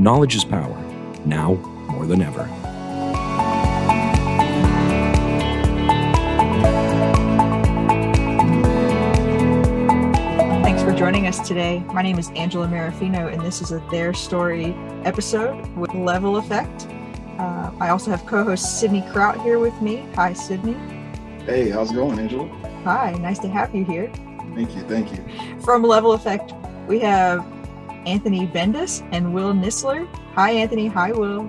Knowledge is power, now more than ever. Thanks for joining us today. My name is Angela Marafino, and this is a Their Story episode with Level Effect. Uh, I also have co host Sydney Kraut here with me. Hi, Sydney. Hey, how's it going, Angela? Hi, nice to have you here. Thank you, thank you. From Level Effect, we have Anthony Bendis and Will Nisler. Hi, Anthony. Hi, Will.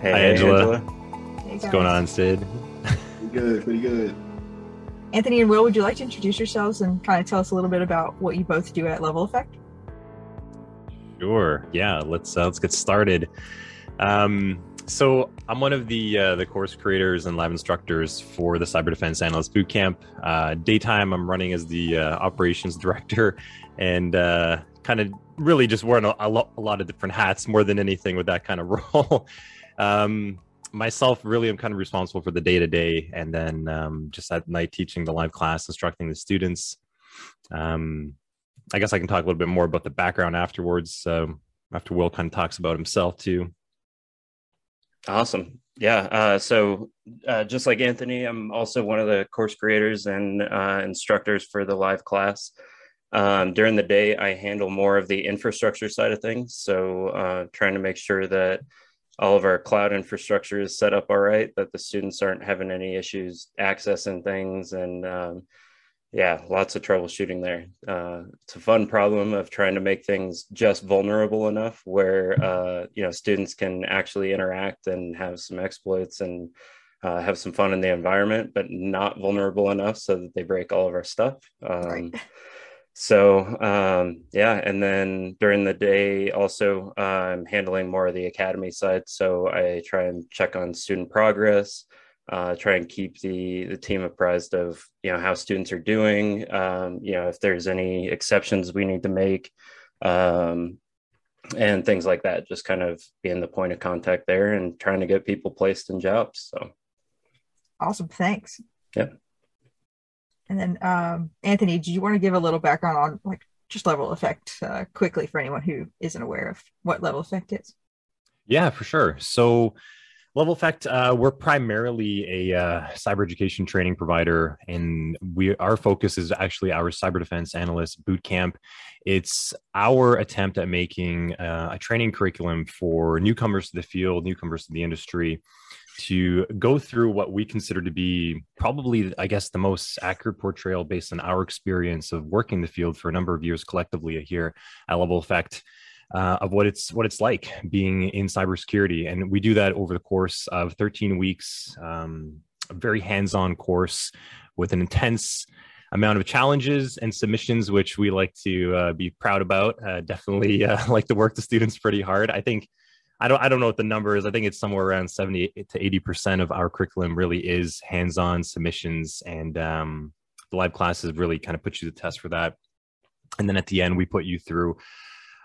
Hey, Hi, Angela. Angela. Hey, What's going on, Sid? Pretty good, pretty good. Anthony and Will, would you like to introduce yourselves and kind of tell us a little bit about what you both do at Level Effect? Sure. Yeah. Let's uh, let's get started. Um, so I'm one of the uh, the course creators and lab instructors for the Cyber Defense Analyst Bootcamp. Uh, daytime, I'm running as the uh, operations director, and uh, kind of really just wearing a, a, lot, a lot of different hats more than anything with that kind of role. um, myself really i'm kind of responsible for the day to day and then um, just at night teaching the live class instructing the students. Um, i guess i can talk a little bit more about the background afterwards after will kind of talks about himself too. Awesome. Yeah uh, so uh, just like anthony i'm also one of the course creators and uh, instructors for the live class um, during the day i handle more of the infrastructure side of things so uh, trying to make sure that all of our cloud infrastructure is set up all right, that the students aren't having any issues accessing things. And um, yeah, lots of troubleshooting there. Uh, it's a fun problem of trying to make things just vulnerable enough where, uh, you know, students can actually interact and have some exploits and uh, have some fun in the environment, but not vulnerable enough so that they break all of our stuff. Um, right so um, yeah and then during the day also i'm handling more of the academy side so i try and check on student progress uh, try and keep the the team apprised of you know how students are doing um, you know if there's any exceptions we need to make um, and things like that just kind of being the point of contact there and trying to get people placed in jobs so. Awesome thanks. Yeah and then, um, Anthony, do you want to give a little background on like just level effect uh, quickly for anyone who isn't aware of what level effect is? Yeah, for sure. So, Level Effect, uh, we're primarily a uh, cyber education training provider, and we our focus is actually our cyber defense analyst boot camp. It's our attempt at making uh, a training curriculum for newcomers to the field, newcomers to the industry, to go through what we consider to be probably, I guess, the most accurate portrayal based on our experience of working the field for a number of years collectively here at Level Effect. Uh, of what it's what it's like being in cybersecurity, and we do that over the course of 13 weeks. Um, a very hands-on course with an intense amount of challenges and submissions, which we like to uh, be proud about. Uh, definitely uh, like to work the students pretty hard. I think I don't I don't know what the number is. I think it's somewhere around 70 to 80 percent of our curriculum really is hands-on submissions, and um, the live classes really kind of put you to the test for that. And then at the end, we put you through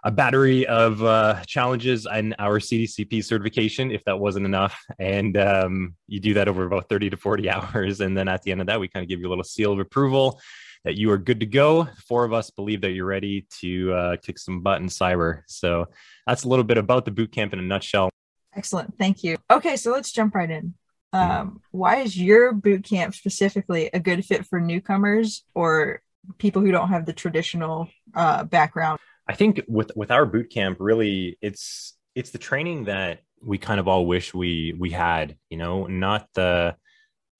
a battery of uh, challenges and our CDCP certification, if that wasn't enough. And um, you do that over about 30 to 40 hours. And then at the end of that, we kind of give you a little seal of approval that you are good to go. Four of us believe that you're ready to uh, kick some butt in cyber. So that's a little bit about the boot camp in a nutshell. Excellent. Thank you. Okay, so let's jump right in. Um, why is your boot camp specifically a good fit for newcomers or people who don't have the traditional uh, background? I think with with our boot camp, really, it's it's the training that we kind of all wish we we had. You know, not the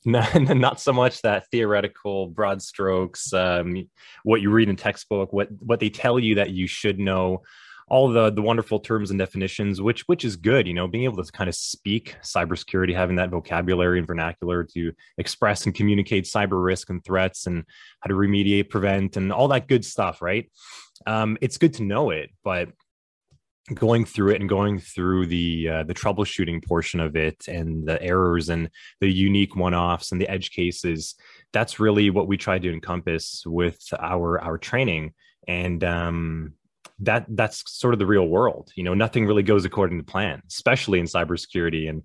not, not so much that theoretical broad strokes um, what you read in textbook what what they tell you that you should know all the the wonderful terms and definitions which which is good you know being able to kind of speak cybersecurity having that vocabulary and vernacular to express and communicate cyber risk and threats and how to remediate prevent and all that good stuff right? Um, it's good to know it but going through it and going through the uh, the troubleshooting portion of it and the errors and the unique one-offs and the edge cases that's really what we try to encompass with our our training. And um, that that's sort of the real world you know nothing really goes according to plan especially in cybersecurity and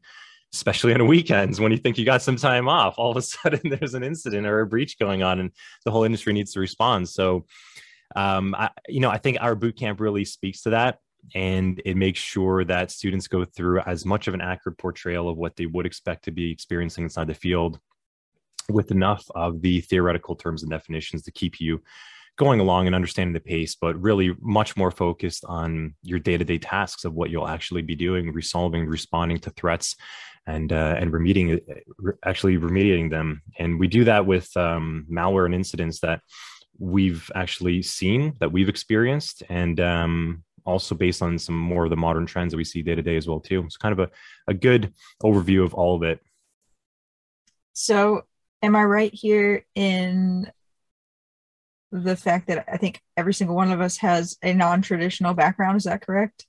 especially on weekends when you think you got some time off. All of a sudden there's an incident or a breach going on and the whole industry needs to respond. So um, I, you know i think our boot camp really speaks to that and it makes sure that students go through as much of an accurate portrayal of what they would expect to be experiencing inside the field with enough of the theoretical terms and definitions to keep you going along and understanding the pace, but really much more focused on your day-to-day tasks of what you'll actually be doing, resolving, responding to threats, and uh, and remediating actually remediating them. And we do that with um, malware and incidents that we've actually seen, that we've experienced, and um, also based on some more of the modern trends that we see day to day as well too. It's kind of a, a good overview of all of it. So am I right here in the fact that I think every single one of us has a non-traditional background? Is that correct?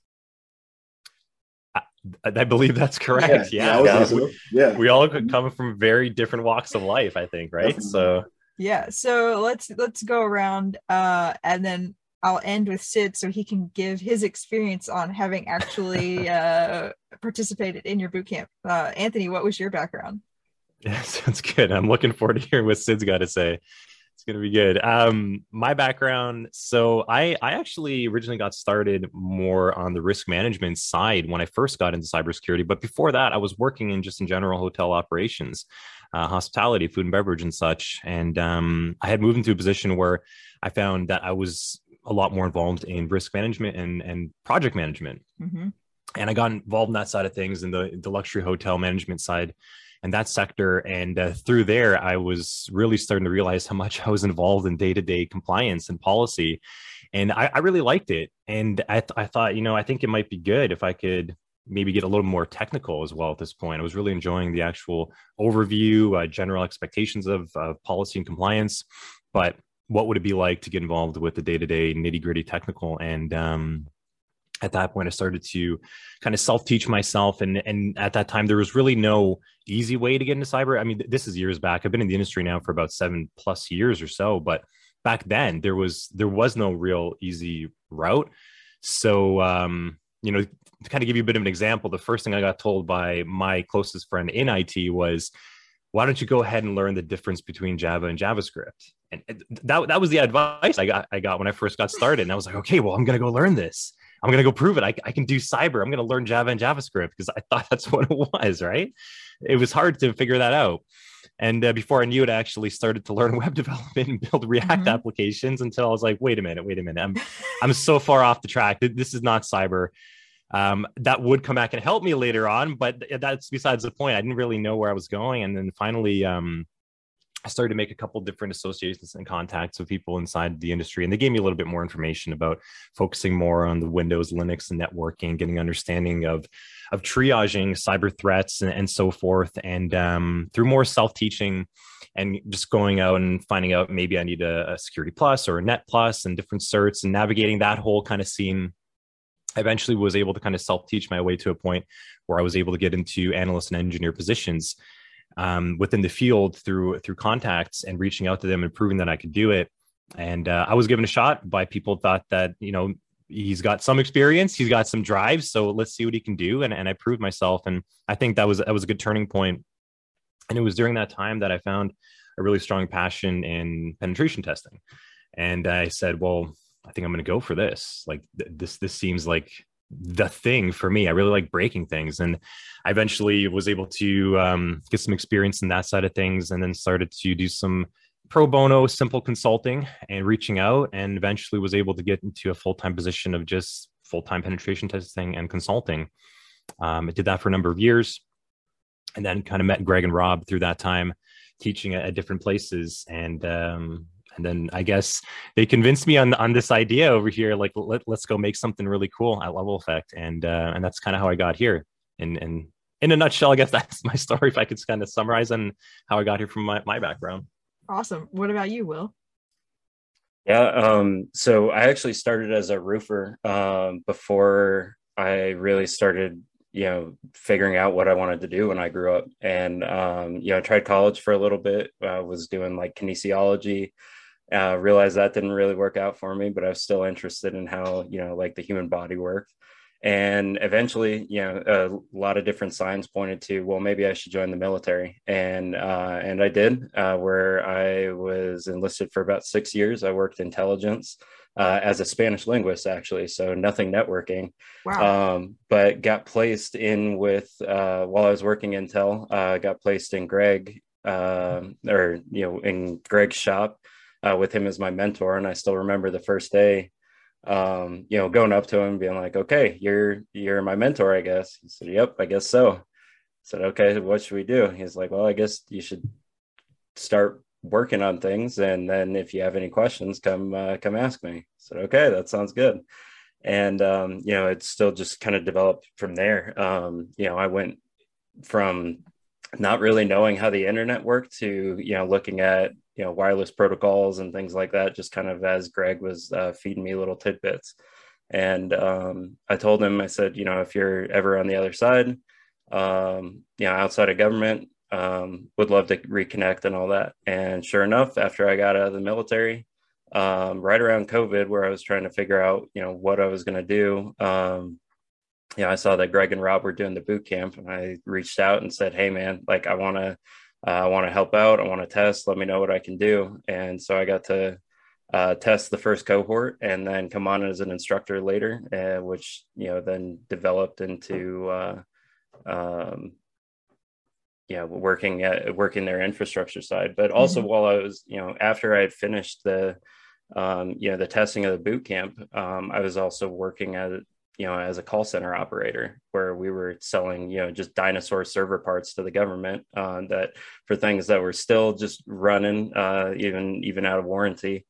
I, I believe that's correct. Yeah, yeah, yeah. So. yeah. We all come from very different walks of life. I think, right? Definitely. So yeah. So let's let's go around, uh, and then I'll end with Sid so he can give his experience on having actually uh, participated in your boot camp. Uh, Anthony, what was your background? Yeah, sounds good. I'm looking forward to hearing what Sid's got to say. It's gonna be good. Um, my background. So I I actually originally got started more on the risk management side when I first got into cybersecurity. But before that, I was working in just in general hotel operations, uh, hospitality, food and beverage, and such. And um, I had moved into a position where I found that I was a lot more involved in risk management and and project management. Mm-hmm. And I got involved in that side of things in the the luxury hotel management side and that sector. And uh, through there, I was really starting to realize how much I was involved in day to day compliance and policy. And I, I really liked it. And I, th- I thought, you know, I think it might be good if I could maybe get a little more technical as well at this point. I was really enjoying the actual overview, uh, general expectations of, of policy and compliance. But what would it be like to get involved with the day-to-day nitty-gritty technical? And um, at that point i started to kind of self-teach myself. And and at that time there was really no easy way to get into cyber. I mean this is years back. I've been in the industry now for about seven plus years or so. But back then there was there was no real easy route. So um you know to kind of give you a bit of an example the first thing i got told by my closest friend in it was why don't you go ahead and learn the difference between Java and JavaScript? And that, that was the advice I got, I got when I first got started. And I was like, okay, well, I'm going to go learn this. I'm going to go prove it. I, I can do cyber. I'm going to learn Java and JavaScript because I thought that's what it was, right? It was hard to figure that out. And uh, before I knew it, I actually started to learn web development and build React mm-hmm. applications until I was like, wait a minute, wait a minute. I'm, I'm so far off the track. This is not cyber um, that would come back and help me later on, but that's besides the point. I didn't really know where I was going, and then finally, um, I started to make a couple different associations and contacts with people inside the industry, and they gave me a little bit more information about focusing more on the Windows, Linux, and networking, getting understanding of of triaging cyber threats and, and so forth, and um, through more self teaching and just going out and finding out maybe I need a, a Security Plus or a Net Plus and different certs and navigating that whole kind of scene eventually was able to kind of self teach my way to a point where I was able to get into analyst and engineer positions um, within the field through through contacts and reaching out to them and proving that I could do it. And uh, I was given a shot by people thought that you know he's got some experience, he's got some drive, so let's see what he can do. And and I proved myself, and I think that was that was a good turning point. And it was during that time that I found a really strong passion in penetration testing. And I said, well, I think I'm going to go for this. Like th- this, this seems like the thing for me. I really like breaking things, and I eventually was able to um, get some experience in that side of things, and then started to do some pro bono, simple consulting and reaching out, and eventually was able to get into a full time position of just full time penetration testing and consulting. Um, I did that for a number of years, and then kind of met Greg and Rob through that time, teaching at, at different places, and um, and then I guess they convinced me on on this idea over here. Like let, let's go make something really cool at Level Effect, and uh, and that's kind of how I got here. And and in a nutshell, I guess that's my story. If I could kind of summarize on how I got here from my, my background. Awesome. What about you, Will? Yeah. Um, so I actually started as a roofer um, before I really started, you know, figuring out what I wanted to do when I grew up. And, um, you know, I tried college for a little bit, uh, was doing like kinesiology, uh, realized that didn't really work out for me, but I was still interested in how, you know, like the human body worked. And eventually you know a lot of different signs pointed to well maybe i should join the military. And uh, and i did uh, where i was enlisted for about six years. I worked intelligence uh, as a spanish linguist actually so nothing networking. Wow. um, but got placed in with uh, while i was working intel uh, got placed in greg um, or you know in greg's shop uh, with him as my mentor and i still remember the first day um, you know, going up to him, being like, "Okay, you're you're my mentor, I guess." He said, "Yep, I guess so." I said, "Okay, what should we do?" He's like, "Well, I guess you should start working on things, and then if you have any questions, come uh, come ask me." I said, "Okay, that sounds good." And um, you know, it's still just kind of developed from there. Um, you know, I went from not really knowing how the internet worked to you know looking at you know wireless protocols and things like that just kind of as greg was uh, feeding me little tidbits. And um, i told him i said you know if you're ever on the other side um, you know outside of government um, would love to reconnect and all that. And sure enough after i got out of the military um, right around covid where i was trying to figure out you know what i was going to do um, you know i saw that greg and rob were doing the boot camp and i reached out and said hey man like i want to uh, I want to help out. I want to test. Let me know what I can do. And so I got to uh, test the first cohort and then come on as an instructor later, uh, which you know then developed into uh, um, yeah working at working their infrastructure side. But also mm-hmm. while I was you know after I had finished the um, you know the testing of the boot camp, um, I was also working at you know, as a call center operator, where we were selling, you know, just dinosaur server parts to the government uh, that for things that were still just running, uh, even even out of warranty,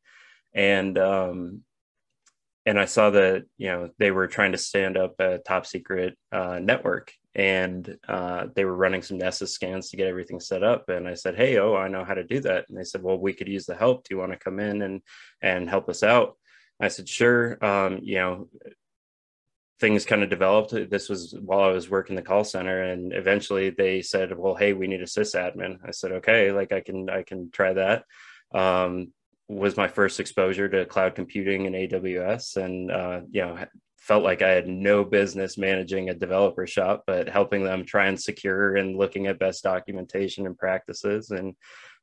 and um, and I saw that you know they were trying to stand up a top secret uh, network, and uh, they were running some Nessus scans to get everything set up. And I said, "Hey, oh, I know how to do that." And they said, "Well, we could use the help. Do you want to come in and and help us out?" I said, "Sure." Um, you know, things kind of developed. This was while I was working the call center, and eventually they said, "Well, hey, we need a sysadmin." I said, "Okay, like I can I can try that." Um, was my first exposure to cloud computing and AWS, and uh, you know felt like I had no business managing a developer shop, but helping them try and secure and looking at best documentation and practices, and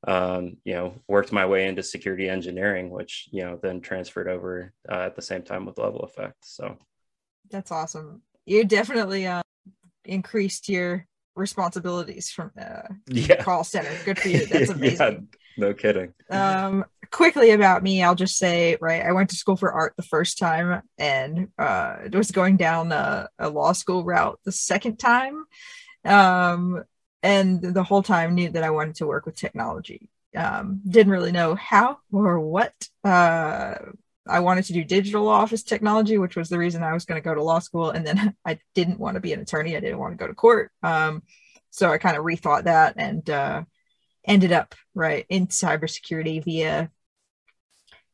um, you know worked my way into security engineering, which you know then transferred over uh, at the same time with Level Effect. So that's awesome. You definitely uh, increased your responsibilities from the yeah. call center. Good for you. That's amazing. yeah, no kidding. Um, quickly about me, I'll just say, right, I went to school for art the first time and uh, was going down a, a law school route the second time. Um, and the whole time knew that I wanted to work with technology. Um, didn't really know how or what, uh, I wanted to do digital office technology, which was the reason I was going to go to law school. And then I didn't want to be an attorney. I didn't want to go to court. Um, so I kind of rethought that and uh, ended up right in cybersecurity via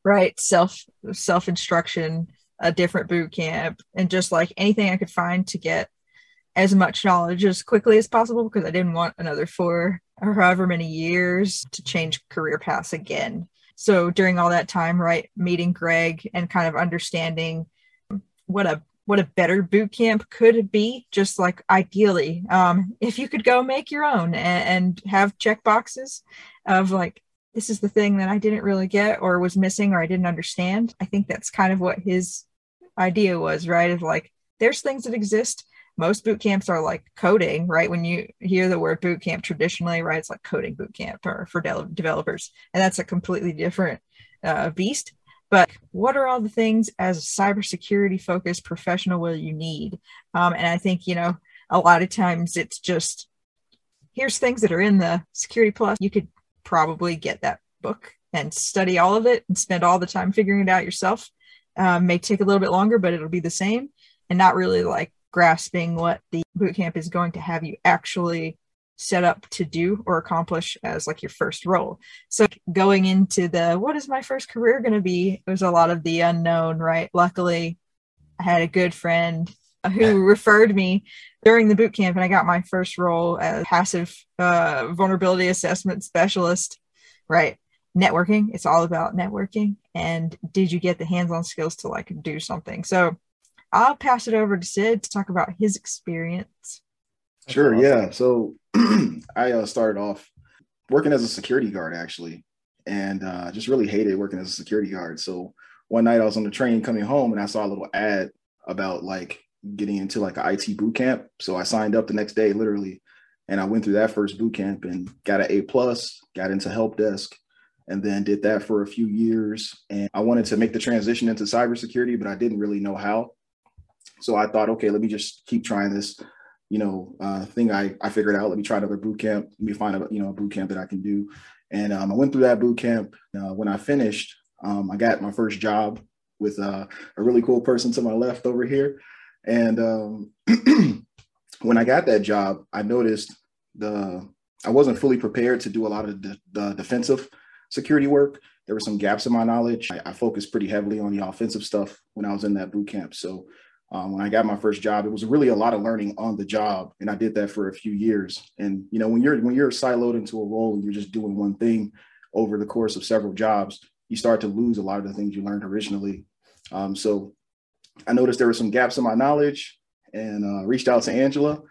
right self self instruction, a different boot camp, and just like anything I could find to get as much knowledge as quickly as possible because I didn't want another four or however many years to change career paths again so during all that time right meeting greg and kind of understanding what a what a better boot camp could be just like ideally um, if you could go make your own and, and have check boxes of like this is the thing that i didn't really get or was missing or i didn't understand i think that's kind of what his idea was right of like there's things that exist most boot camps are like coding, right? When you hear the word boot camp traditionally, right, it's like coding boot camp or for de- developers, and that's a completely different uh, beast. But what are all the things as a cybersecurity focused professional will you need? Um, and I think you know a lot of times it's just here's things that are in the Security Plus. You could probably get that book and study all of it and spend all the time figuring it out yourself. Um, may take a little bit longer, but it'll be the same and not really like grasping what the bootcamp is going to have you actually set up to do or accomplish as like your first role. So going into the what is my first career going to be? It was a lot of the unknown, right? Luckily, I had a good friend who referred me during the boot camp, and I got my first role as passive uh, vulnerability assessment specialist. Right, networking. It's all about networking. And did you get the hands-on skills to like do something? So I'll pass it over to Sid to talk about his experience. Sure. Yeah. So I uh, started off working as a security guard actually, and uh, just really hated working as a security guard. So one night I was on the train coming home and I saw a little ad about like getting into like an IT boot camp. So I signed up the next day, literally, and I went through that first boot camp and got an A plus, got into help desk, and then did that for a few years. And I wanted to make the transition into cybersecurity, but I didn't really know how. So I thought, okay, let me just keep trying this, you know, uh, thing I, I figured out. Let me try another boot camp. Let me find a, you know, a boot camp that I can do. And um, I went through that boot camp. Uh, when I finished, um, I got my first job with uh, a really cool person to my left over here. And um, when I got that job, I noticed the I wasn't fully prepared to do a lot of the, the defensive security work. There were some gaps in my knowledge. I, I, focused pretty heavily on the offensive stuff when I was in that boot camp. So um, when I got my first job, it was really a lot of learning on the job, and I did that for a few years. And you know, when you're when you're siloed into a role and you're just doing one thing over the course of several jobs, you start to lose a lot of the things you learned originally. Um, so I noticed there were some gaps in my knowledge, and uh, reached out to Angela,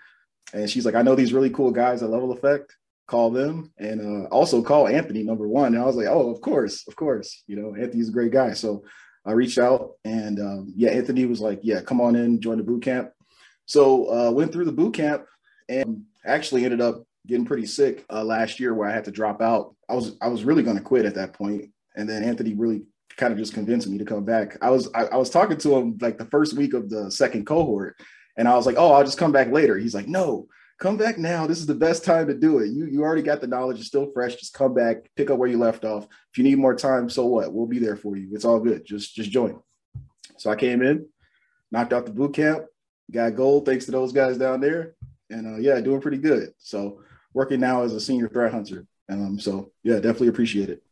and she's like, "I know these really cool guys at Level Effect." call them and uh, also call Anthony number one. And I was like, oh, of course, of course. You know, Anthony's a great guy. So I reached out and um, yeah, Anthony was like, yeah, come on in, join the boot camp. So uh, went through the boot camp and actually ended up getting pretty sick uh, last year where I had to drop out. I was I was really going to quit at that point, and then Anthony really kind of just convinced me to come back. I was I, I was talking to him like the first week of the second cohort, and I was like, oh, I'll just come back later. He's like, no, come back now. This is the best time to do it. You you already got the knowledge, it's still fresh. Just come back, pick up where you left off. If you need more time, so what? We'll be there for you. It's all good. Just just join. So I came in, knocked out the boot camp, got gold thanks to those guys down there, and uh, yeah, doing pretty good. So working now as a senior threat hunter. Um, so yeah, definitely appreciate it.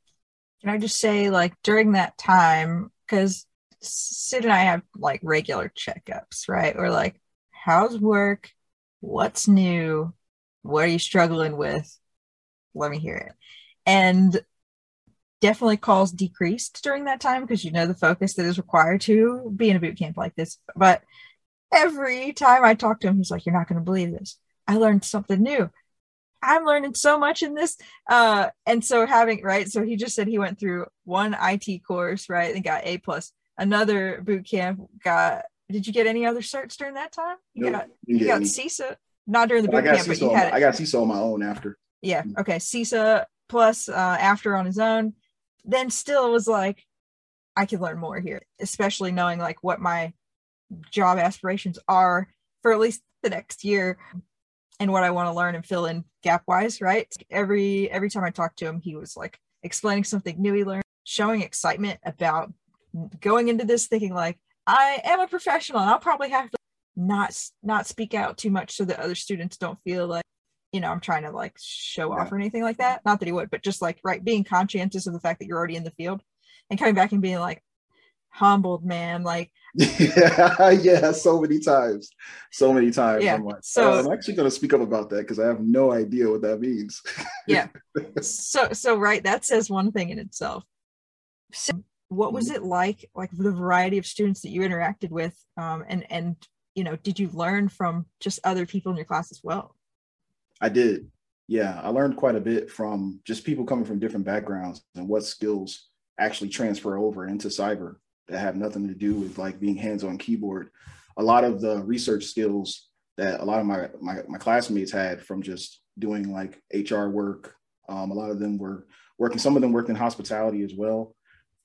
Can I just say, like during that time, because Sid and I have like regular checkups, right? We're like, how's work? What's new? What are you struggling with? Let me hear it. And definitely calls decreased during that time because you know the focus that is required to be in a boot camp like this. But every time I talk to him, he's like, You're not going to believe this. I learned something new. I'm learning so much in this. Uh, and so having right, so he just said he went through one IT course, right, and got A plus. Another boot camp got did you get any other certs during that time? You nope, got you got any. CySA, not during the boot camp, but you had I got CySA on my own after. Yeah. Okay. CySA plus uh, after on his own. Then still was like, I could learn more here, especially knowing like what my job aspirations are for at least the next year and what I want to learn and fill in gap wise, right? Every every time I talked to him, he was like explaining something new he learned, showing excitement about going into this thinking like I am a professional and I'll probably have to not not speak out too much so that other students don't feel like you know I'm trying to like show yeah. off or anything like that. Not that he would, but just like right being conscientious of the fact that you're already in the field and coming back and being like humbled man like yeah yeah so many times so many times yeah. i'm like so oh, i'm actually going to speak up about that because i have no idea what that means yeah so so right that says one thing in itself so what was it like like the variety of students that you interacted with um, and and you know did you learn from just other people in your class as well? I did. Yeah i learned quite a bit from just people coming from different backgrounds and what skills actually transfer over into cyber that have nothing to do with like being hands on keyboard. A lot of the research skills that a lot of my my, my classmates had from just doing like hr work um, a lot of them were working some of them worked in hospitality as well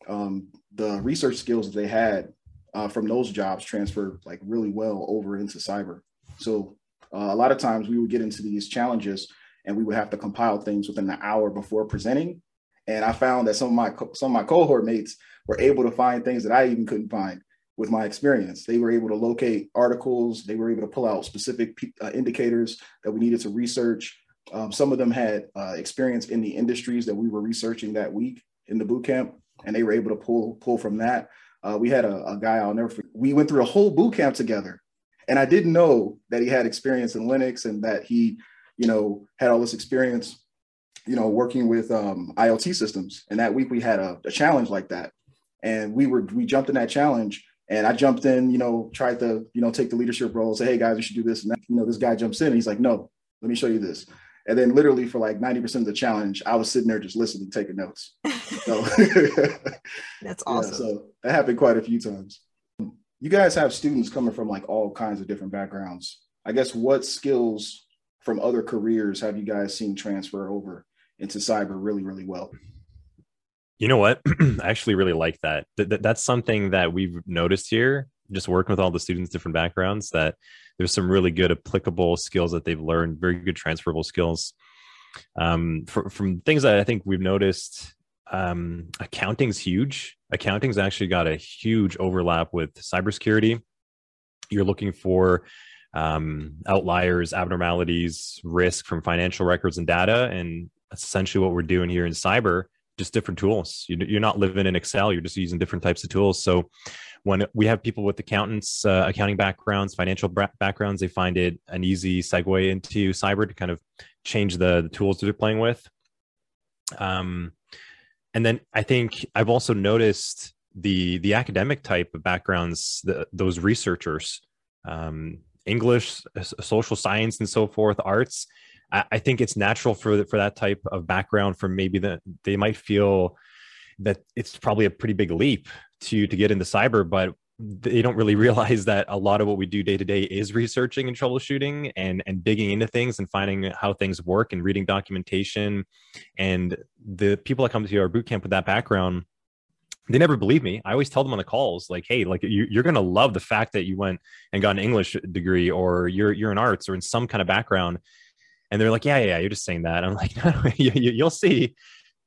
um, the research skills that they had uh, from those jobs transferred like really well over into cyber. So uh, a lot of times we would get into these challenges and we would have to compile things within an hour before presenting. And I found that some of my some of my cohort mates were able to find things that I even couldn't find with my experience. They were able to locate articles. They were able to pull out specific uh, indicators that we needed to research. Um, some of them had uh, experience in the industries that we were researching that week in the boot camp and they were able to pull pull from that. Uh, we had a, a, guy I'll never forget. We went through a whole boot camp together, And I didn't know that he had experience in Linux and that he, you know, had all this experience, you know, working with um, IoT systems. And that week we had a, a challenge like that. And we were, we jumped in that challenge and I jumped in, you know, tried to, you know, take the leadership role, say, hey guys, we should do this. And that, you know, this guy jumps in and he's like, no, let me show you this. And then literally for like 90% of the challenge, I was sitting there just listening, taking notes. So that's awesome. Yeah, so that happened quite a few times. You guys have students coming from like all kinds of different backgrounds. I guess what skills from other careers have you guys seen transfer over into cyber really, really well? You know what? I actually really like that. That's something that we've noticed here, just working with all the students, different backgrounds, that there's some really good applicable skills that they've learned, very good transferable skills. Um, for, from things that I think we've noticed, um, accounting's huge. Accounting's actually got a huge overlap with cybersecurity. You're looking for um, outliers, abnormalities, risk from financial records and data, and essentially what we're doing here in cyber. Just different tools. You're not living in Excel. You're just using different types of tools. So when we have people with accountants, uh, accounting backgrounds, financial backgrounds, they find it an easy segue into cyber to kind of change the, the tools that they're playing with. Um, and then I think I've also noticed the the academic type of backgrounds, the, those researchers, um, English, social science, and so forth, arts. I, I think it's natural for for that type of background. For maybe that they might feel that it's probably a pretty big leap to to get into cyber but they don't really realize that a lot of what we do day to day is researching and troubleshooting and and digging into things and finding how things work and reading documentation and the people that come to our boot camp with that background they never believe me i always tell them on the calls like hey like you, you're going to love the fact that you went and got an english degree or you're you're in arts or in some kind of background and they're like yeah yeah, yeah you're just saying that i'm like no, you, you'll see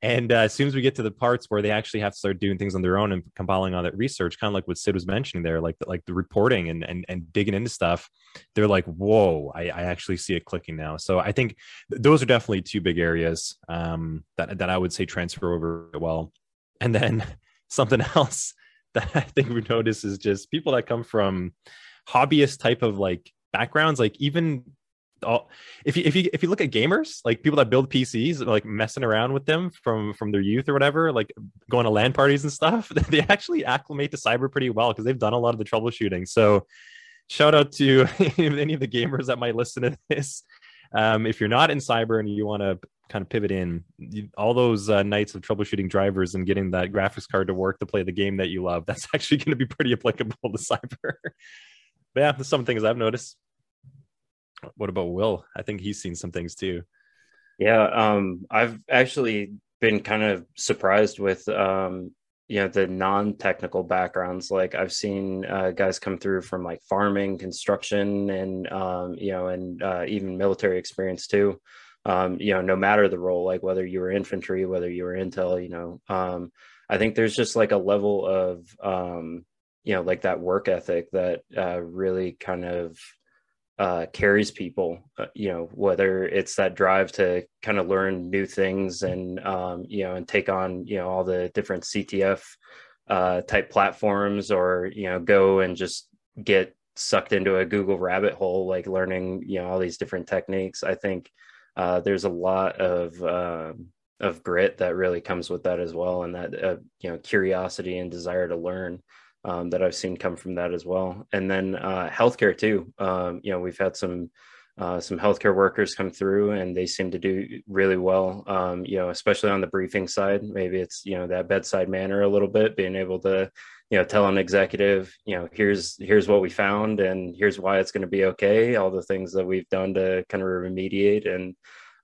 and uh, as soon as we get to the parts where they actually have to start doing things on their own and compiling all that research, kind of like what Sid was mentioning there, like the, like the reporting and, and and digging into stuff, they're like, "Whoa, I, I actually see it clicking now." So I think th- those are definitely two big areas um, that that I would say transfer over well. And then something else that I think we notice is just people that come from hobbyist type of like backgrounds, like even all if you if you if you look at gamers like people that build pcs like messing around with them from from their youth or whatever like going to LAN parties and stuff they actually acclimate to cyber pretty well because they've done a lot of the troubleshooting. So shout out to any of the gamers that might listen to this. Um, if you're not in cyber and you want to kind of pivot in you, all those uh, nights of troubleshooting drivers and getting that graphics card to work to play the game that you love that's actually going to be pretty applicable to cyber. But yeah there's some things i've noticed what about Will? I think he's seen some things too. Yeah, um, I've actually been kind of surprised with um, you know the non-technical backgrounds. Like I've seen uh, guys come through from like farming, construction, and um, you know, and uh, even military experience too. Um, you know, no matter the role, like whether you were infantry, whether you were intel, you know, um, I think there's just like a level of um, you know, like that work ethic that uh, really kind of uh, carries people, uh, you know, whether it's that drive to kind of learn new things and, um, you know, and take on, you know, all the different CTF uh, type platforms or, you know, go and just get sucked into a Google rabbit hole, like learning, you know, all these different techniques. I think uh, there's a lot of, um, of grit that really comes with that as well. And that, uh, you know, curiosity and desire to learn um, that I've seen come from that as well. And then uh, healthcare too. Um, you know, we've had some uh, some healthcare workers come through, and they seem to do really well. Um, you know, especially on the briefing side. Maybe it's you know that bedside manner a little bit, being able to you know tell an executive, you know, here's here's what we found, and here's why it's going to be okay. All the things that we've done to kind of remediate, and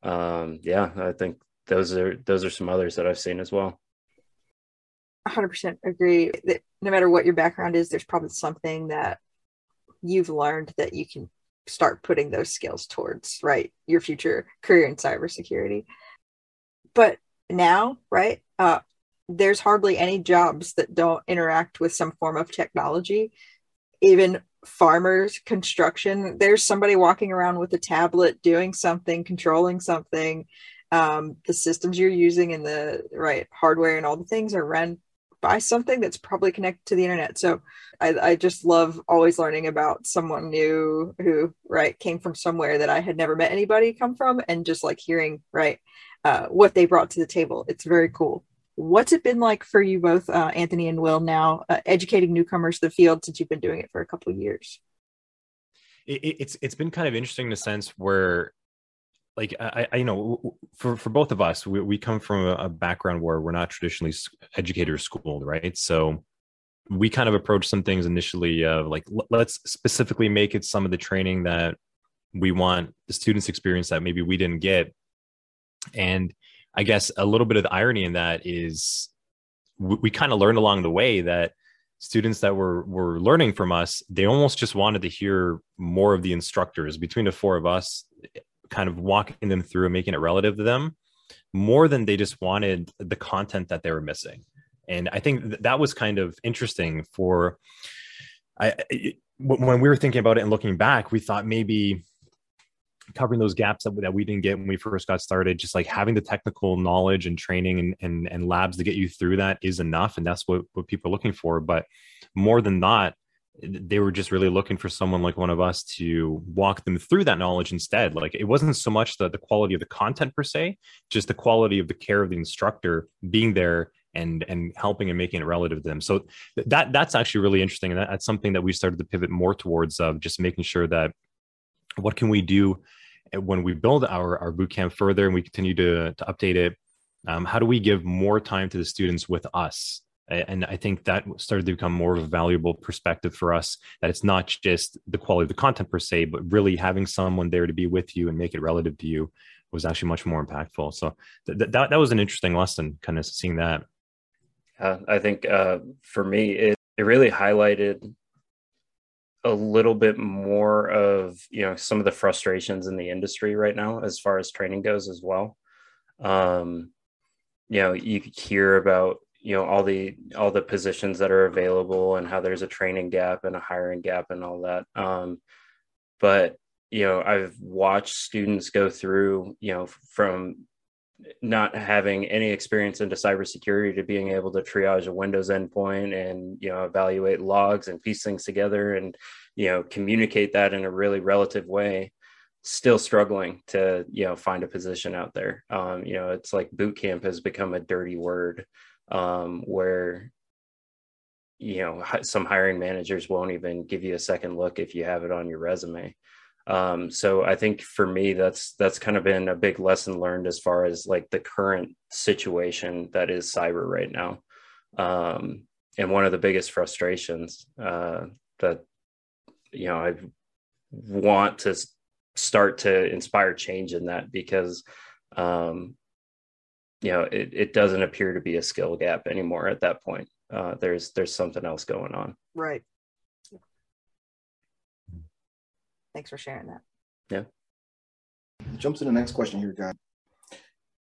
um, yeah, I think those are those are some others that I've seen as well. 100% agree that no matter what your background is, there's probably something that you've learned that you can start putting those skills towards, right? Your future career in cybersecurity. But now, right? Uh, there's hardly any jobs that don't interact with some form of technology. Even farmers, construction, there's somebody walking around with a tablet doing something, controlling something. Um, the systems you're using and the right hardware and all the things are run by something that's probably connected to the internet. So I, I just love always learning about someone new who right came from somewhere that I had never met anybody come from, and just like hearing right uh, what they brought to the table. It's very cool. What's it been like for you both, uh, Anthony and Will, now uh, educating newcomers to the field since you've been doing it for a couple of years? It, it's it's been kind of interesting in a sense where like I, I, you know for for both of us we, we come from a, background where we're not traditionally educators schooled right? So we kind of approach some things initially of like let's specifically make it some of the training that we want the students experience that maybe we didn't get. And i guess a little bit of the irony in that is we, we kind of learned along the way that students that were were learning from us they almost just wanted to hear more of the instructors. Between the four of us kind of walking them through and making it relative to them more than they just wanted the content that they were missing. And i think th- that was kind of interesting for i it, when we were thinking about it and looking back we thought maybe covering those gaps that, that we didn't get when we first got started just like having the technical knowledge and training and, and, and labs to get you through that is enough. And that's what, what people are looking for. But more than not they were just really looking for someone like one of us to walk them through that knowledge instead. Like it wasn't so much the, the quality of the content per se just the quality of the care of the instructor being there and and helping and making it relative to them. So that that's actually really interesting and that, that's something that we started to pivot more towards of just making sure that what can we do when we build our our boot camp further and we continue to to update it um, how do we give more time to the students with us and i think that started to become more of a valuable perspective for us that it's not just the quality of the content per se but really having someone there to be with you and make it relative to you was actually much more impactful. So th- that, that was an interesting lesson kind of seeing that. Uh, i think uh, for me it, it really highlighted a little bit more of you know some of the frustrations in the industry right now as far as training goes as well. Um you know you could hear about you know all the all the positions that are available and how there's a training gap and a hiring gap and all that. Um, but you know i've watched students go through you know from not having any experience into cybersecurity to being able to triage a windows endpoint and you know evaluate logs and piece things together and you know communicate that in a really relative way still struggling to you know find a position out there. Um, you know it's like boot camp has become a dirty word um, where you know some hiring managers won't even give you a second look if you have it on your resume. Um, so i think for me that's that's kind of been a big lesson learned as far as like the current situation that is cyber right now. Um, and one of the biggest frustrations uh, that you know i want to start to inspire change in that because um, you know it, it doesn't appear to be a skill gap anymore at that point. Uh, there's there's something else going on. Right. Thanks for sharing that. Yeah. Jump to the next question here guys.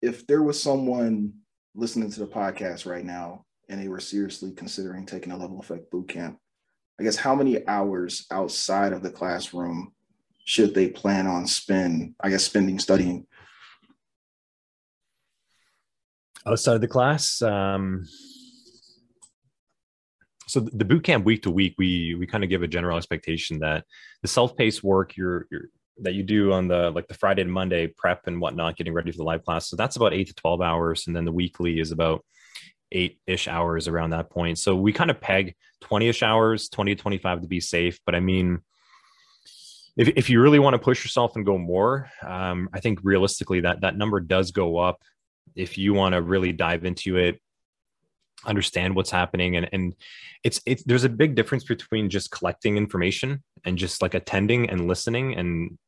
If there was someone listening to the podcast right now and they were seriously considering taking a level effect boot camp i guess how many hours outside of the classroom should they plan on spend i guess spending studying outside of the class um, so the boot camp week to week we we kind of give a general expectation that the self-paced work you're, you're that you do on the like the friday and monday prep and whatnot getting ready for the live class. So that's about 8 to 12 hours and then the weekly is about eight-ish hours around that point. So we kind of peg 20-ish hours 20 to 25 to be safe. But i mean if, if you really want to push yourself and go more um, i think realistically that that number does go up if you want to really dive into it understand what's happening. And and it's it's there's a big difference between just collecting information and just like attending and listening and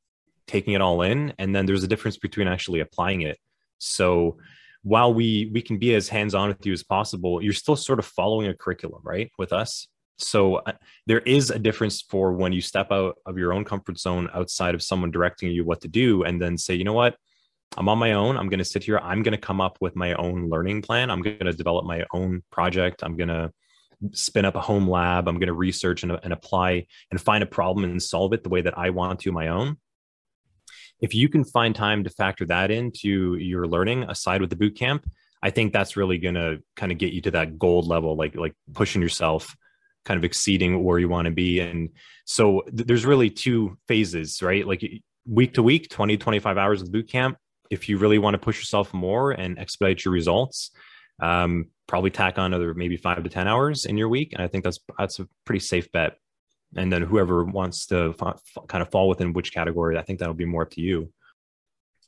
taking it all in. And then there's a difference between actually applying it. So while we we can be as hands on with you as possible you're still sort of following a curriculum right with us. So uh, there is a difference for when you step out of your own comfort zone outside of someone directing you what to do and then say you know what I'm on my own. I'm going to sit here. I'm going to come up with my own learning plan. I'm going to develop my own project. I'm going to spin up a home lab. I'm going to research and, and apply and find a problem and solve it the way that I want to my own. If you can find time to factor that into your learning aside with the boot camp, I think that's really going to kind of get you to that gold level, like like pushing yourself, kind of exceeding where you want to be. And so th- there's really two phases, right? Like week to week, 20, 25 hours of boot camp. If you really want to push yourself more and expedite your results, um, probably tack on another maybe five to 10 hours in your week. And I think that's, that's a pretty safe bet. And then whoever wants to f- kind of fall within which category, I think that'll be more up to you.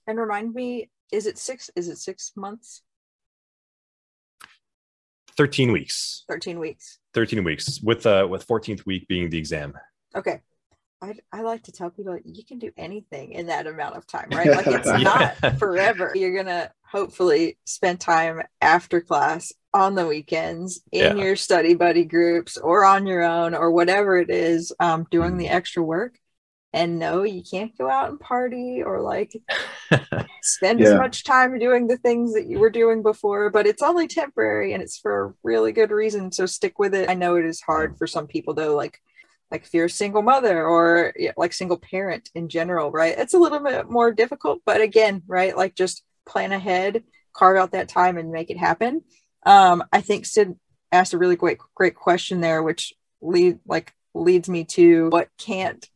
And remind me, is it six? Is it six months? 13 weeks 13 weeks 13 weeks with uh with 14th week being the exam okay I, I like to tell people you can do anything in that amount of time right like it's yeah. not forever you're gonna hopefully spend time after class on the weekends in yeah. your study buddy groups or on your own or whatever it is um, doing mm. the extra work and no you can't go out and party or like spend yeah. as much time doing the things that you were doing before but it's only temporary and it's for a really good reason so stick with it i know it is hard for some people though like like if you're a single mother or like single parent in general right? It's a little bit more difficult but again right like just plan ahead carve out that time and make it happen. Um i think sid asked a really great great question there which lead like leads me to what can't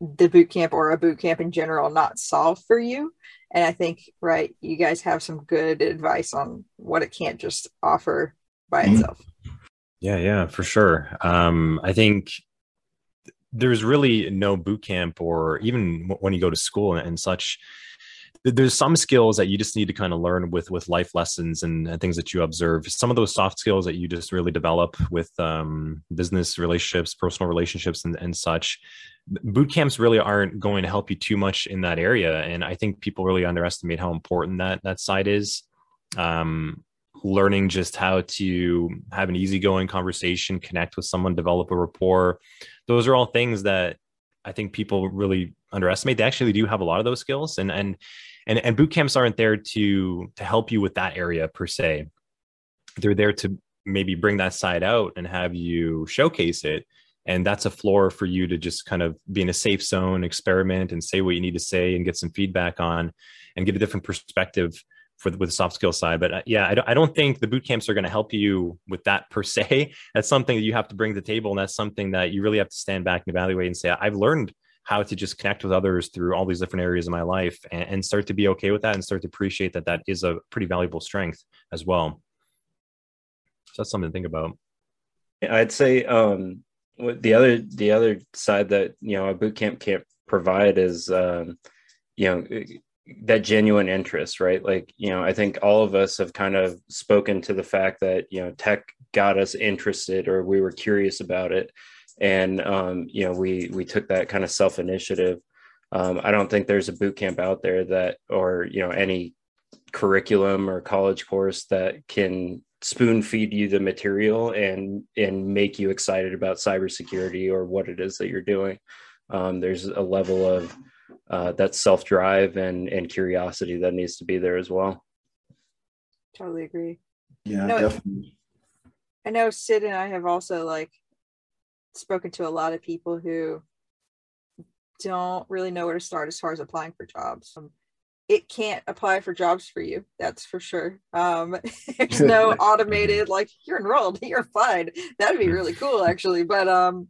the boot camp or a boot camp in general not solve for you? And i think right you guys have some good advice on what it can't just offer by mm-hmm. itself. Yeah yeah for sure. Um i think there's really no boot camp or even when you go to school and such there's some skills that you just need to kind of learn with with life lessons and, and, things that you observe. Some of those soft skills that you just really develop with um, business relationships personal relationships and, and such boot camps really aren't going to help you too much in that area and i think people really underestimate how important that that side is. Um, learning just how to have an easygoing conversation connect with someone develop a rapport. Those are all things that i think people really underestimate. They actually do have a lot of those skills and and and, and boot camps aren't there to to help you with that area per se. They're there to maybe bring that side out and have you showcase it and that's a floor for you to just kind of be in a safe zone experiment and say what you need to say and get some feedback on and get a different perspective for the, with the soft skill side but uh, yeah I don't, I don't think the boot camps are going to help you with that per se. That's something that you have to bring to the table and that's something that you really have to stand back and evaluate and say i've learned how to just connect with others through all these different areas of my life and, and start to be okay with that and start to appreciate that that is a pretty valuable strength as well. So that's something to think about. I'd say um the other the other side that you know a boot camp can't provide is um, you know that genuine interest right? Like you know i think all of us have kind of spoken to the fact that you know tech got us interested or we were curious about it. And um, you know we we took that kind of self initiative um, i don't think there's a boot camp out there that or you know any curriculum or college course that can spoon feed you the material and and make you excited about cybersecurity or what it is that you're doing. Um, there's a level of uh, that self drive and and curiosity that needs to be there as well. Totally agree. Yeah, no, definitely. I know Sid and I have also like spoken to a lot of people who don't really know where to start as far as applying for jobs. Um, it can't apply for jobs for you that's for sure um there's no automated like you're enrolled you're fine that'd be really cool actually but um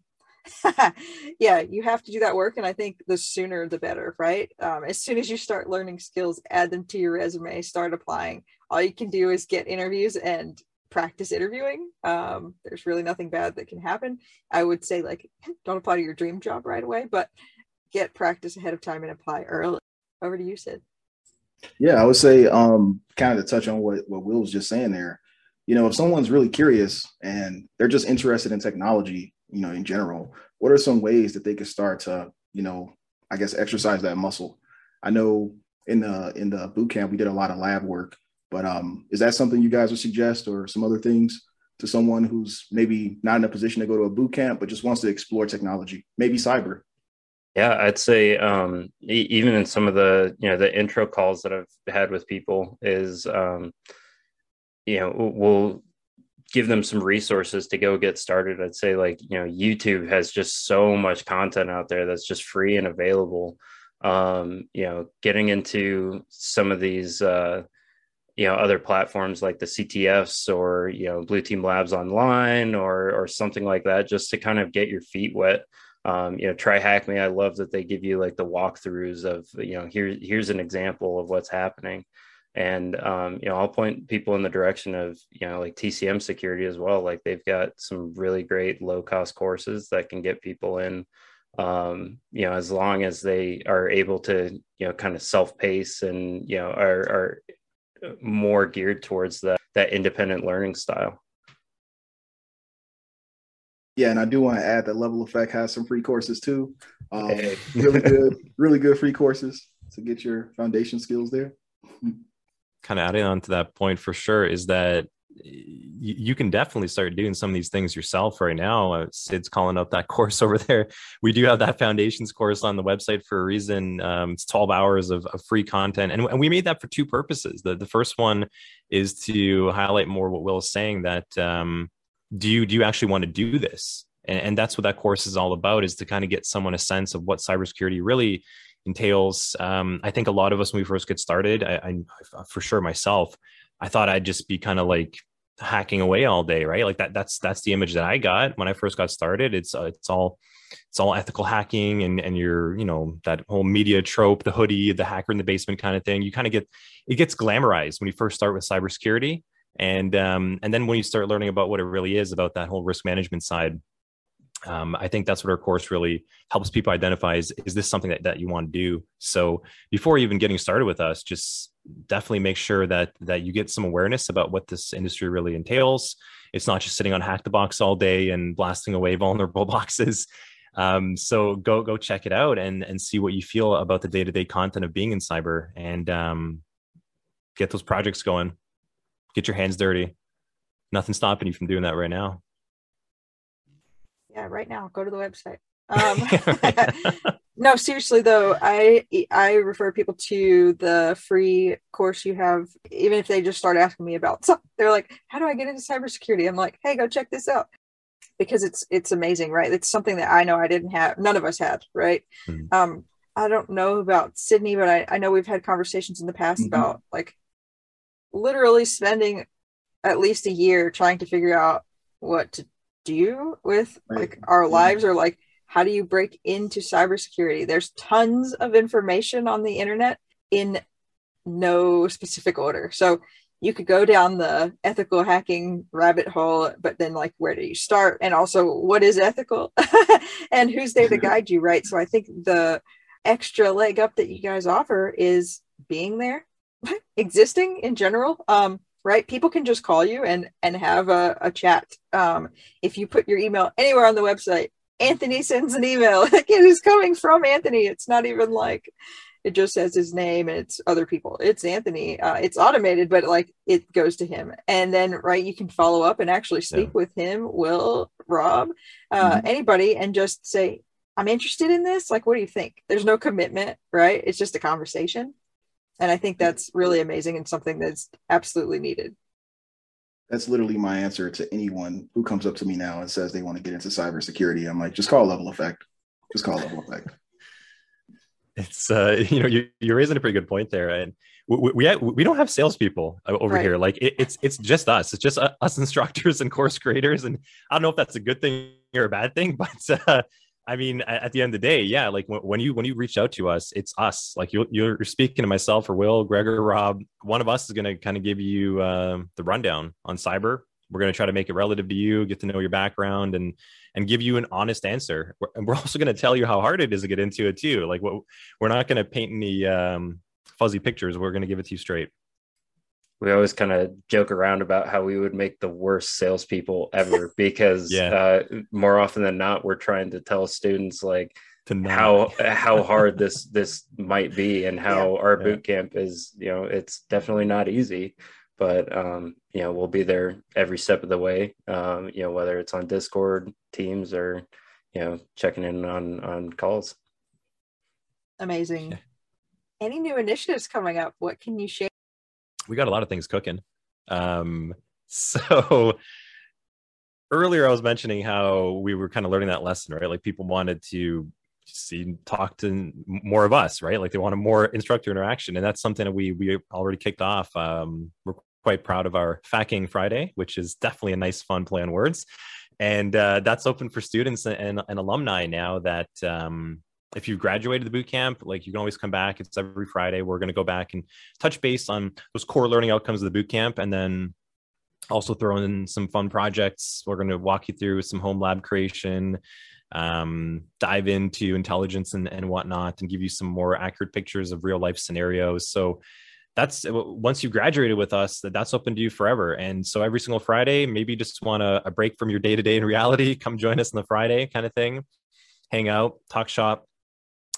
yeah you have to do that work and i think the sooner the better right? Um, as soon as you start learning skills add them to your resume start applying. All you can do is get interviews and practice interviewing. Um, there's really nothing bad that can happen. I would say like don't apply to your dream job right away but get practice ahead of time and apply early. Over to you sid. Yeah, I would say um, kind of to touch on what, what Will was just saying there. You know, if someone's really curious and they're just interested in technology, you know, in general, what are some ways that they could start to, you know, I guess exercise that muscle? I know in the in the boot camp we did a lot of lab work, but um, is that something you guys would suggest or some other things to someone who's maybe not in a position to go to a boot camp but just wants to explore technology, maybe cyber? Yeah, I'd say um, e- even in some of the you know the intro calls that I've had with people is um, you know we'll give them some resources to go get started. I'd say like you know YouTube has just so much content out there that's just free and available. Um, you know, getting into some of these uh, you know other platforms like the CTFs or you know Blue Team Labs online or or something like that, just to kind of get your feet wet. Um, you know, TryHackMe. I love that they give you like the walkthroughs of you know here here's an example of what's happening, and um, you know I'll point people in the direction of you know like TCM security as well. Like they've got some really great low cost courses that can get people in um, you know, as long as they are able to, you know, kind of self pace and, you know, are, are more geared towards that that independent learning style. Yeah, and I do want to add that Level Effect has some free courses too. Um, really good, really good free courses to get your foundation skills there. kind of adding on to that point for sure is that you can definitely start doing some of these things yourself right now. Uh, Sid's calling up that course over there. We do have that foundations course on the website for a reason. Um, it's 12 hours of, of free content. And, and, we made that for two purposes. The, the first one is to highlight more what Will is saying that um, do you do you actually want to do this? And, and that's what that course is all about is to kind of get someone a sense of what cybersecurity really entails. Um, I think a lot of us when we first get started, I, I for sure myself, I thought I'd just be kind of like hacking away all day, right? Like that. That's that's the image that I got when I first got started. It's uh, it's all it's all ethical hacking, and and you're you know that whole media trope, the hoodie, the hacker in the basement kind of thing. You kind of get it gets glamorized when you first start with cybersecurity, and um, and then when you start learning about what it really is about that whole risk management side. Um, I think that's what our course really helps people identify is, is this something that, that you want to do? So before even getting started with us, just definitely make sure that that you get some awareness about what this industry really entails. It's not just sitting on Hack the Box all day and blasting away vulnerable boxes. Um, so go go check it out and and see what you feel about the day to day content of being in cyber and um, get those projects going. Get your hands dirty. Nothing stopping you from doing that right now. Yeah, right now. Go to the website. Um, no seriously though i i refer people to the free course you have even if they just start asking me about something they're like how do i get into cybersecurity i'm like hey go check this out because it's it's amazing right it's something that i know i didn't have none of us had right mm-hmm. um i don't know about sydney but i i know we've had conversations in the past mm-hmm. about like literally spending at least a year trying to figure out what to do with right. like our lives or like how do you break into cybersecurity? There's tons of information on the internet in no specific order. So you could go down the ethical hacking rabbit hole, but then like where do you start? And also what is ethical and who's there to guide you, right? So I think the extra leg up that you guys offer is being there, existing in general. Um, right people can just call you and and have a, a chat um, if you put your email anywhere on the website Anthony sends an email. Like it is coming from Anthony. It's not even like it just says his name and it's other people. It's Anthony. Uh, it's automated, but like it goes to him. And then, right, you can follow up and actually speak yeah. with him, Will, Rob, uh, mm-hmm. anybody, and just say, I'm interested in this. Like, what do you think? There's no commitment, right? It's just a conversation. And I think that's really amazing and something that's absolutely needed that's literally my answer to anyone who comes up to me now and says they want to get into cybersecurity. I'm like, just call level effect. Just call level effect. It's uh, you know, you, you're raising a pretty good point there, and we we, we don't have salespeople over right. here. Like it, it's it's just us. It's just us instructors and course creators, and I don't know if that's a good thing or a bad thing, but uh, I mean, at the end of the day, yeah, like when you when you reach out to us, it's us. Like you, you're speaking to myself or Will, Gregor, Rob. One of us is going to kind of give you uh, the rundown on cyber. We're going to try to make it relative to you, get to know your background, and and give you an honest answer. And we're also going to tell you how hard it is to get into it too. Like what we're not going to paint any um, fuzzy pictures. We're going to give it to you straight we always kind of joke around about how we would make the worst salespeople ever because yeah. uh, more often than not, we're trying to tell students like how how hard this this might be and how yeah. our boot camp is. You know, it's definitely not easy, but um, you know, we'll be there every step of the way. Um, you know, whether it's on Discord, Teams, or you know, checking in on on calls. Amazing. Yeah. Any new initiatives coming up? What can you share? We got a lot of things cooking. Um, so earlier I was mentioning how we were kind of learning that lesson, right? Like people wanted to see talk to more of us, right? Like they wanted more instructor interaction, and that's something that we we already kicked off. Um, we're quite proud of our Facking Friday, which is definitely a nice, fun play on words, and uh, that's open for students and, and alumni now. That um, if you've graduated the boot camp, like you can always come back. It's every Friday. We're going to go back and touch base on those core learning outcomes of the boot camp, and then also throw in some fun projects. We're going to walk you through some home lab creation, um, dive into intelligence and, and whatnot, and give you some more accurate pictures of real life scenarios. So that's once you graduated with us, that that's open to you forever. And so every single Friday, maybe just want a, a break from your day to day in reality, come join us on the Friday kind of thing, hang out, talk shop,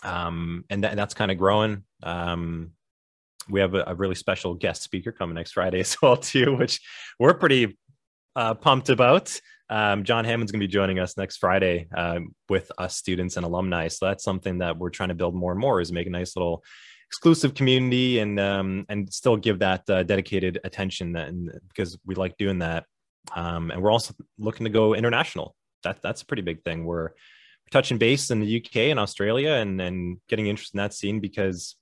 um, and, and that's kind of growing. Um, we have a, a, really special guest speaker coming next Friday as well too, which we're pretty uh, pumped about. Um, John Hammond's going to be joining us next Friday um, with us students and alumni. So that's something that we're trying to build more and more is make a nice little exclusive community and um, and still give that uh, dedicated attention and because we like doing that. Um, and we're also looking to go international. That that's a pretty big thing. We're touching base in the UK and Australia and and getting interested in that scene because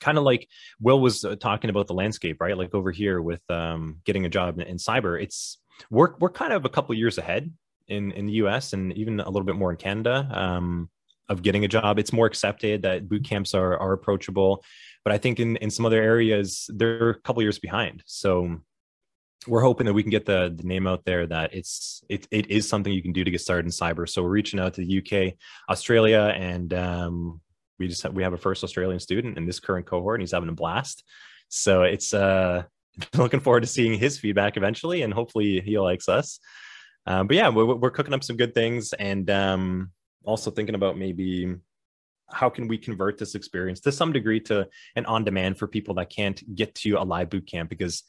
kind of like Will was uh, talking about the landscape, right? Like over here with um, getting a job in, in, cyber, it's we're we're kind of a couple of years ahead in in the US and even a little bit more in Canada um, of getting a job. It's more accepted that boot camps are are approachable, but I think in in some other areas they're a couple years behind. So we're hoping that we can get the, the name out there that it's it, it is something you can do to get started in cyber. So we're reaching out to the UK, Australia, and um, we just have, we have a first Australian student in this current cohort, and he's having a blast. So it's uh, looking forward to seeing his feedback eventually, and hopefully he likes us. Um, but yeah, we're, we're, cooking up some good things, and um, also thinking about maybe how can we convert this experience to some degree to an on demand for people that can't get to a live boot camp because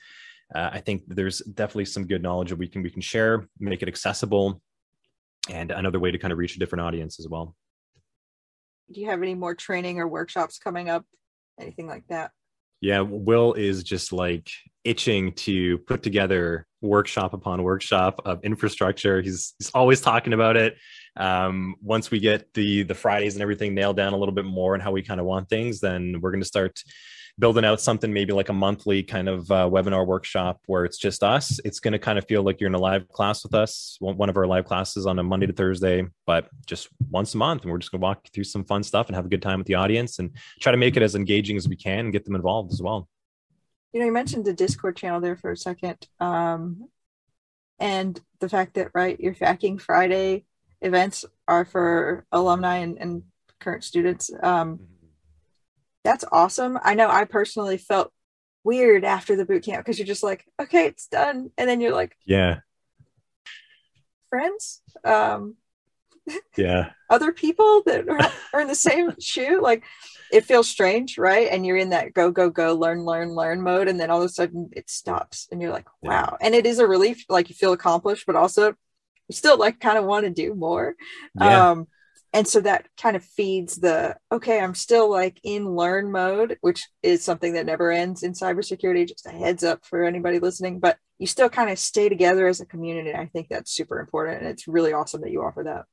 uh, I think there's definitely some good knowledge that we can we can share, make it accessible, and another way to kind of reach a different audience as well. Do you have any more training or workshops coming up? Anything like that? Yeah, Will is just like itching to put together workshop upon workshop of infrastructure. He's he's always talking about it. Um, once we get the the Fridays and everything nailed down a little bit more and how we kind of want things, then we're going to start building out something maybe like a monthly kind of uh, webinar workshop where it's just us. It's going to kind of feel like you're in a live class with us, one of our live classes on a Monday to Thursday, but just once a month. And we're just going to walk you through some fun stuff and have a good time with the audience and try to make it as engaging as we can and get them involved as well. You know, you mentioned the Discord channel there for a second. Um, and the fact that, right, your Facking Friday events are for alumni and, and current students. Um, mm-hmm that's awesome. I know I personally felt weird after the boot camp because you're just like, okay, it's done. And then you're like, yeah, friends, um, yeah, other people that are, are in the same shoe. Like it feels strange, right? And you're in that go, go, go, learn, learn, learn mode. And then all of a sudden it stops and you're like, wow. Yeah. And it is a relief. Like you feel accomplished, but also you still like kind of want to do more. Yeah. Um, and so that kind of feeds the okay i'm still like in learn mode which is something that never ends in cybersecurity just a heads up for anybody listening but you still kind of stay together as a community. I think that's super important and it's really awesome that you offer that.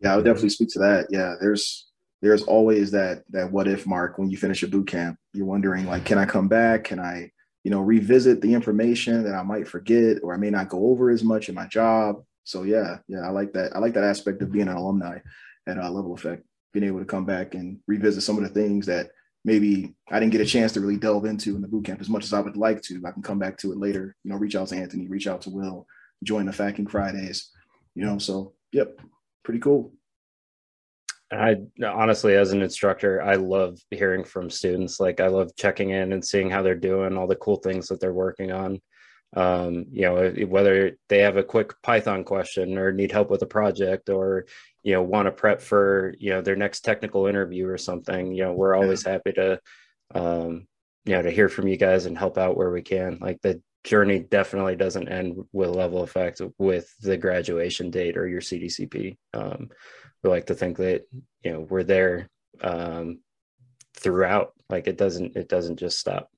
Yeah i would definitely speak to that. Yeah there's there's always that that what if mark when you finish a boot camp. You're wondering like can i come back? Can i you know revisit the information that i might forget or i may not go over as much in my job? So yeah yeah i like that i like that aspect of being an alumni at uh, level effect, being able to come back and revisit some of the things that maybe I didn't get a chance to really delve into in the bootcamp as much as I would like to. I can come back to it later, you know, reach out to Anthony, reach out to Will, join the Facking Fridays, you know, so yep, pretty cool. I honestly, as an instructor, I love hearing from students. Like, I love checking in and seeing how they're doing, all the cool things that they're working on. Um, you know, whether they have a quick Python question or need help with a project or, you know want to prep for you know their next technical interview or something you know we're always yeah. happy to um you know to hear from you guys and help out where we can. Like the journey definitely doesn't end with level effect with the graduation date or your cdcp um we like to think that you know we're there um throughout. Like it doesn't it doesn't just stop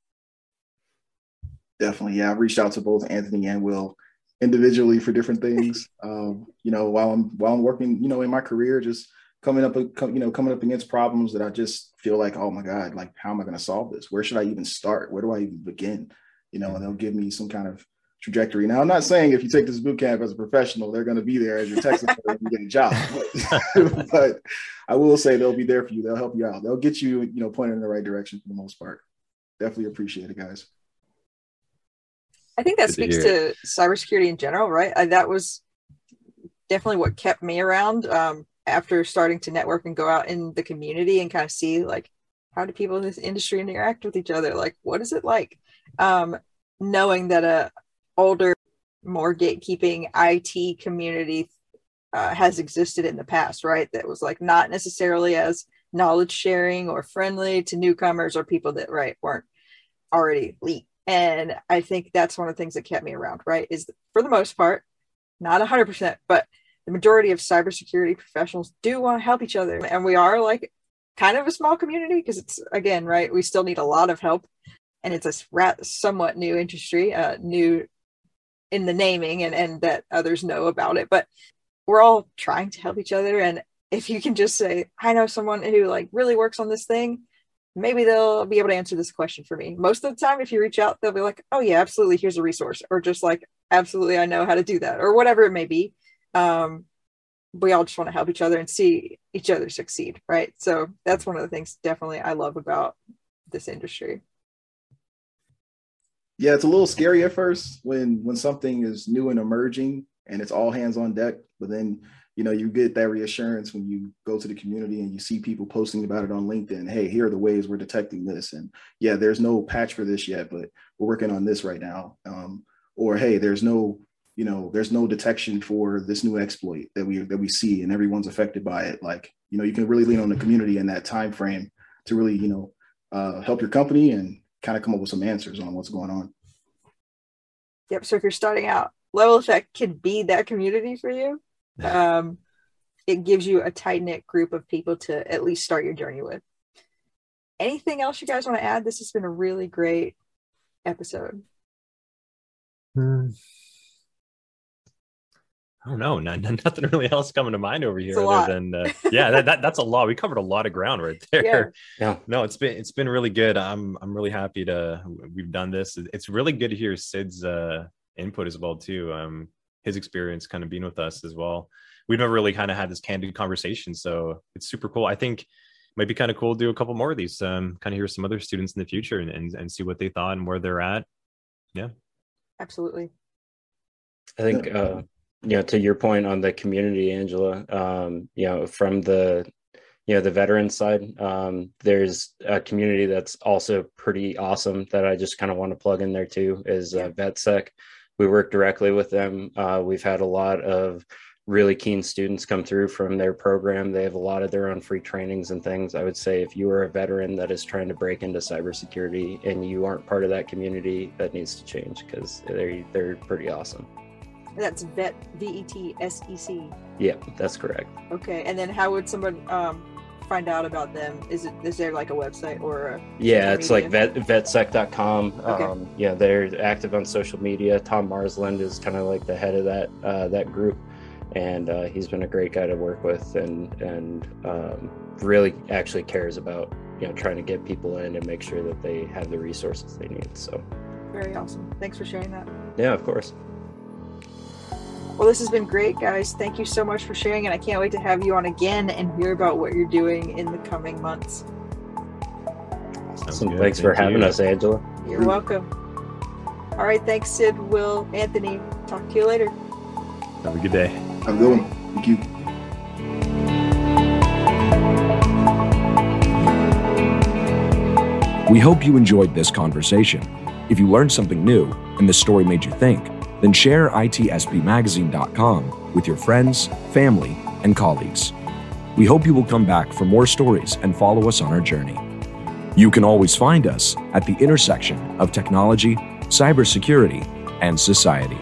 definitely yeah i've reached out to both anthony and will individually for different things. Um, you know, while I'm while I'm working, you know, in my career, just coming up, you know, coming up against problems that I just feel like, oh my God, like how am I going to solve this? Where should I even start? Where do I even begin? You know, and they'll give me some kind of trajectory. Now, I'm not saying if you take this boot camp as a professional, they're going to be there as your support and get a job. But, but, I will say they'll be there for you. They'll help you out. They'll get you, you know, pointed in the right direction for the most part. Definitely appreciate it, guys. I think that speaks to, to cybersecurity in general, right? I, that was definitely what kept me around um, after starting to network and go out in the community and kind of see like how do people in this industry interact with each other? Like, what is it like? Um, knowing that a older, more gatekeeping IT community uh, has existed in the past, right? That was like not necessarily as knowledge sharing or friendly to newcomers or people that right weren't already elite. And I think that's one of the things that kept me around, right? Is for the most part, not 100%, but the majority of cybersecurity professionals do want to help each other. And we are like kind of a small community because it's, again, right, we still need a lot of help. And it's a somewhat new industry, uh, new in the naming and, and that others know about it. But we're all trying to help each other. And if you can just say, I know someone who like really works on this thing, maybe they'll be able to answer this question for me. Most of the time, if you reach out, they'll be like, oh, yeah, absolutely. Here's a resource. Or just like, absolutely, I know how to do that. Or whatever it may be. Um, we all just want to help each other and see each other succeed. Right. So that's one of the things definitely I love about this industry. Yeah, it's a little scary at first when when something is new and emerging and it's all hands on deck. But then, you know, you get that reassurance when you go to the community and you see people posting about it on LinkedIn. Hey, here are the ways we're detecting this. And yeah, there's no patch for this yet, but we're working on this right now. Um, or hey, there's no, you know, there's no detection for this new exploit that we that we see and everyone's affected by it. Like, you know, you can really lean on the community in that time frame to really, you know, uh, help your company and kind of come up with some answers on what's going on. Yep. So if you're starting out level effect can be that community for you um, it gives you a tight knit group of people to at least start your journey with anything else you guys want to add this has been a really great episode hmm. I don't know. Not, nothing really else coming to mind over here other than uh, yeah, that, that, that's a lot. We covered a lot of ground right there. Yeah. yeah. No, it's been it's been really good. I'm I'm really happy to we've done this. It's really good to hear Sid's uh, input as well too. Um, his experience kind of being with us as well. We've never really kind of had this candid conversation, so it's super cool. I think it might be kind of cool to do a couple more of these. Um, kind of hear some other students in the future and, and and see what they thought and where they're at. Yeah, absolutely. I think uh, you know to your point on the community, Angela. Um, you know, from the you know the veteran side um, there's a community that's also pretty awesome that i just kind of want to plug in there too is uh, vetsec we work directly with them. Uh, we've had a lot of really keen students come through from their program. They have a lot of their own free trainings and things. I would say if you are a veteran that is trying to break into cybersecurity and you aren't part of that community, that needs to change because they're they're pretty awesome. That's vet V E T S E C. Yeah, that's correct. Okay, and then how would someone um, find out about them? Is it is there like a website or a yeah? It's media? like vet, vetsec.com. Okay. Um, yeah, they're active on social media. Tom Marsland is kind of like the head of that uh, that group, and uh, he's been a great guy to work with, and and um, really actually cares about you know trying to get people in and make sure that they have the resources they need. So very awesome. Thanks for sharing that. Yeah, of course. Well, this has been great, guys. Thank you so much for sharing, and I can't wait to have you on again and hear about what you're doing in the coming months. Awesome. Thanks Thank for having you. us, Angela. You're welcome. All right. Thanks, Sid, Will, Anthony. Talk to you later. Have a good day. Have a good one. Thank you. We hope you enjoyed this conversation. If you learned something new and this story made you think, then share itspmagazine.com with your friends, family, and colleagues. We hope you will come back for more stories and follow us on our journey. You can always find us at the intersection of technology, cybersecurity, and society.